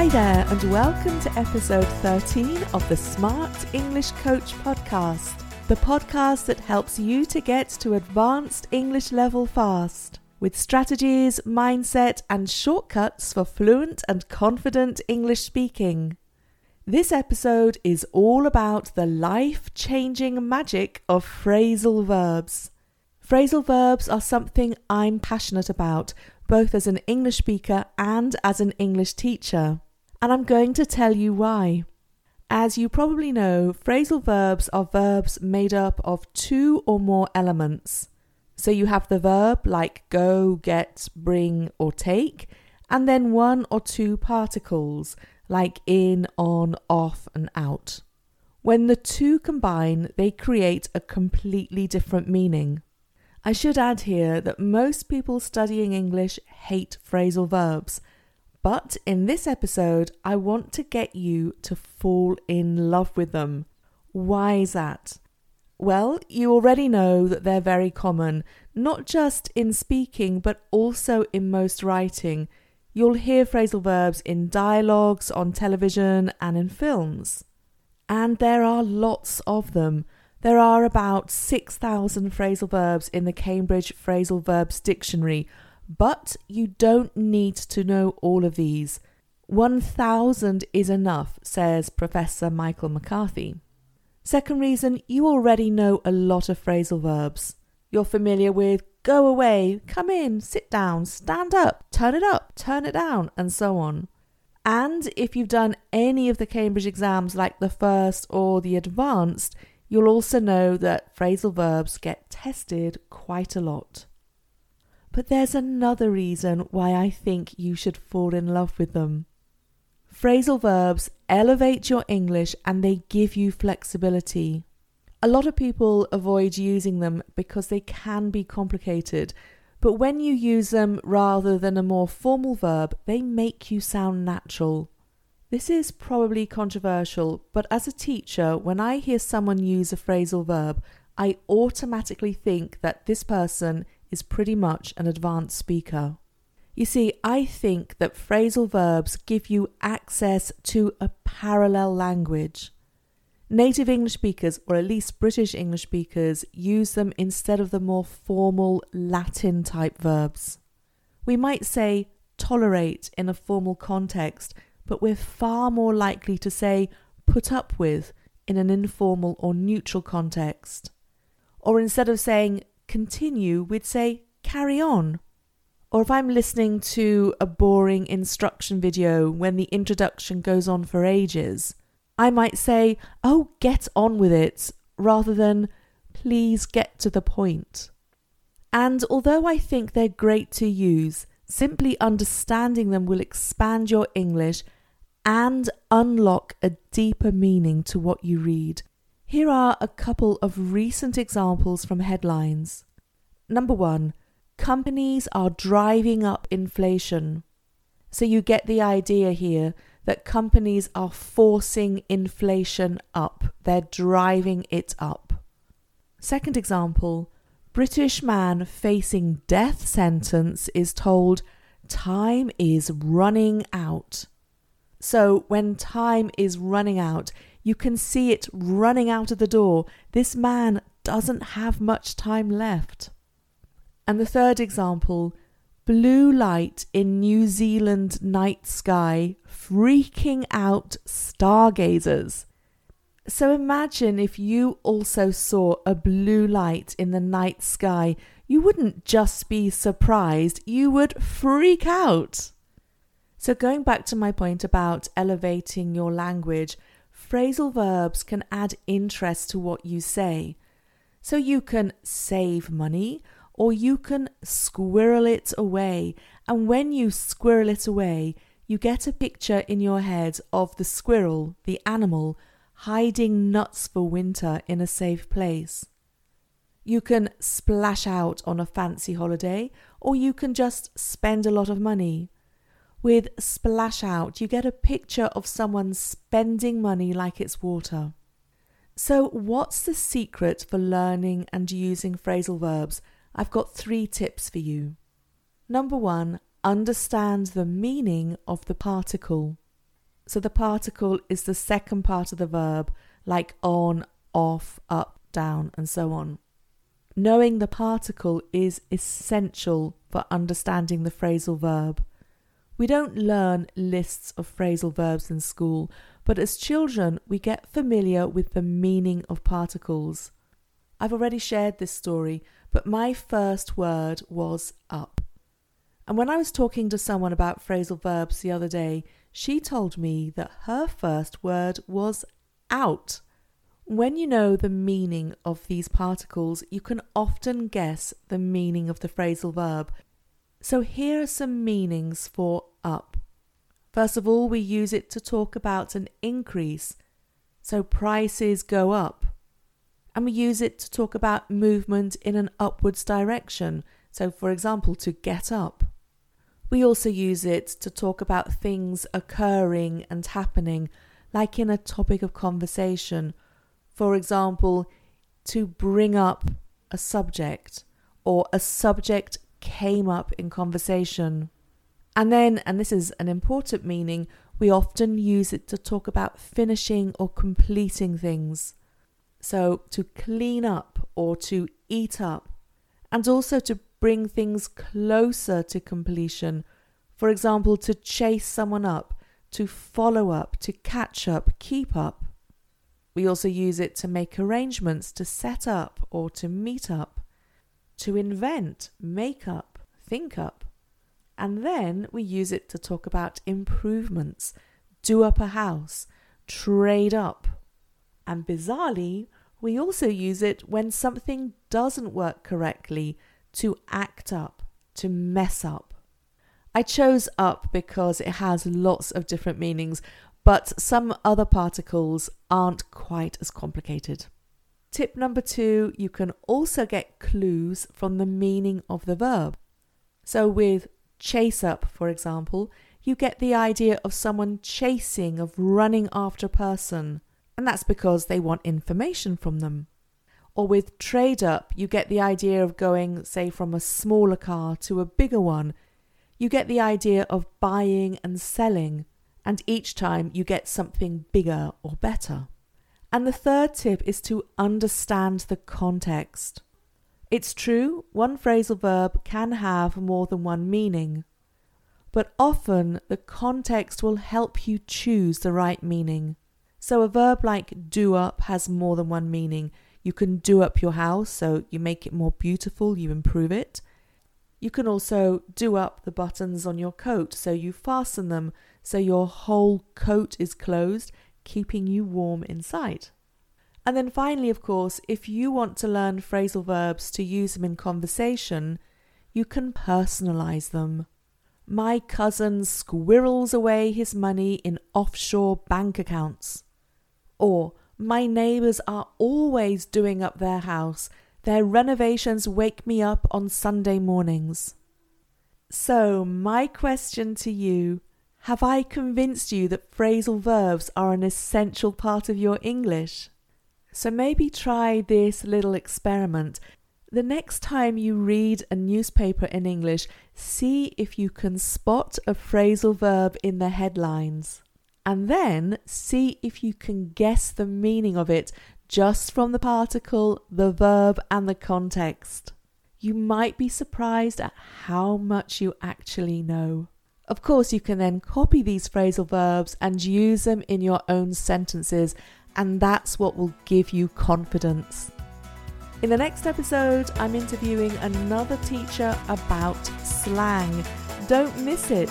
Hi there, and welcome to episode 13 of the Smart English Coach podcast, the podcast that helps you to get to advanced English level fast with strategies, mindset, and shortcuts for fluent and confident English speaking. This episode is all about the life changing magic of phrasal verbs. Phrasal verbs are something I'm passionate about, both as an English speaker and as an English teacher. And I'm going to tell you why. As you probably know, phrasal verbs are verbs made up of two or more elements. So you have the verb like go, get, bring, or take, and then one or two particles like in, on, off, and out. When the two combine, they create a completely different meaning. I should add here that most people studying English hate phrasal verbs, but in this episode, I want to get you to fall in love with them. Why is that? Well, you already know that they're very common, not just in speaking, but also in most writing. You'll hear phrasal verbs in dialogues, on television, and in films. And there are lots of them. There are about 6,000 phrasal verbs in the Cambridge Phrasal Verbs Dictionary, but you don't need to know all of these. 1,000 is enough, says Professor Michael McCarthy. Second reason, you already know a lot of phrasal verbs. You're familiar with go away, come in, sit down, stand up, turn it up, turn it down, and so on. And if you've done any of the Cambridge exams like the first or the advanced, you'll also know that phrasal verbs get tested quite a lot. But there's another reason why I think you should fall in love with them. Phrasal verbs elevate your English and they give you flexibility. A lot of people avoid using them because they can be complicated, but when you use them rather than a more formal verb, they make you sound natural. This is probably controversial, but as a teacher, when I hear someone use a phrasal verb, I automatically think that this person is pretty much an advanced speaker. You see, I think that phrasal verbs give you access to a parallel language. Native English speakers, or at least British English speakers, use them instead of the more formal Latin type verbs. We might say tolerate in a formal context, but we're far more likely to say put up with in an informal or neutral context. Or instead of saying continue, we'd say carry on or if I'm listening to a boring instruction video when the introduction goes on for ages, I might say, oh, get on with it, rather than please get to the point. And although I think they're great to use, simply understanding them will expand your English and unlock a deeper meaning to what you read. Here are a couple of recent examples from headlines. Number one, companies are driving up inflation. So you get the idea here that companies are forcing inflation up, they're driving it up. Second example British man facing death sentence is told time is running out. So when time is running out, you can see it running out of the door. This man doesn't have much time left. And the third example blue light in New Zealand night sky freaking out stargazers. So imagine if you also saw a blue light in the night sky, you wouldn't just be surprised, you would freak out. So, going back to my point about elevating your language, phrasal verbs can add interest to what you say. So, you can save money or you can squirrel it away. And when you squirrel it away, you get a picture in your head of the squirrel, the animal, hiding nuts for winter in a safe place. You can splash out on a fancy holiday, or you can just spend a lot of money. With splash out, you get a picture of someone spending money like it's water. So, what's the secret for learning and using phrasal verbs I've got three tips for you. Number one, understand the meaning of the particle. So the particle is the second part of the verb, like on, off, up, down, and so on. Knowing the particle is essential for understanding the phrasal verb. We don't learn lists of phrasal verbs in school, but as children, we get familiar with the meaning of particles. I've already shared this story, but my first word was up. And when I was talking to someone about phrasal verbs the other day, she told me that her first word was out. When you know the meaning of these particles, you can often guess the meaning of the phrasal verb. So here are some meanings for up. First of all, we use it to talk about an increase. So prices go up. And we use it to talk about movement in an upwards direction. So, for example, to get up. We also use it to talk about things occurring and happening, like in a topic of conversation. For example, to bring up a subject, or a subject came up in conversation. And then, and this is an important meaning, we often use it to talk about finishing or completing things. So, to clean up or to eat up, and also to bring things closer to completion. For example, to chase someone up, to follow up, to catch up, keep up. We also use it to make arrangements, to set up or to meet up, to invent, make up, think up. And then we use it to talk about improvements, do up a house, trade up. And bizarrely, we also use it when something doesn't work correctly to act up, to mess up. I chose up because it has lots of different meanings, but some other particles aren't quite as complicated. Tip number two you can also get clues from the meaning of the verb. So, with chase up, for example, you get the idea of someone chasing, of running after a person, and that's because they want information from them. Or with trade up, you get the idea of going, say, from a smaller car to a bigger one. You get the idea of buying and selling, and each time you get something bigger or better. And the third tip is to understand the context. It's true, one phrasal verb can have more than one meaning, but often the context will help you choose the right meaning. So a verb like do up has more than one meaning. You can do up your house, so you make it more beautiful, you improve it. You can also do up the buttons on your coat, so you fasten them so your whole coat is closed, keeping you warm inside. And then finally, of course, if you want to learn phrasal verbs to use them in conversation, you can personalize them. My cousin squirrels away his money in offshore bank accounts. Or, my neighbours are always doing up their house. Their renovations wake me up on Sunday mornings. So, my question to you have I convinced you that phrasal verbs are an essential part of your English? So maybe try this little experiment. The next time you read a newspaper in English, see if you can spot a phrasal verb in the headlines. And then see if you can guess the meaning of it just from the particle, the verb, and the context. You might be surprised at how much you actually know. Of course, you can then copy these phrasal verbs and use them in your own sentences and that's what will give you confidence. In the next episode, I'm interviewing another teacher about slang. Don't miss it.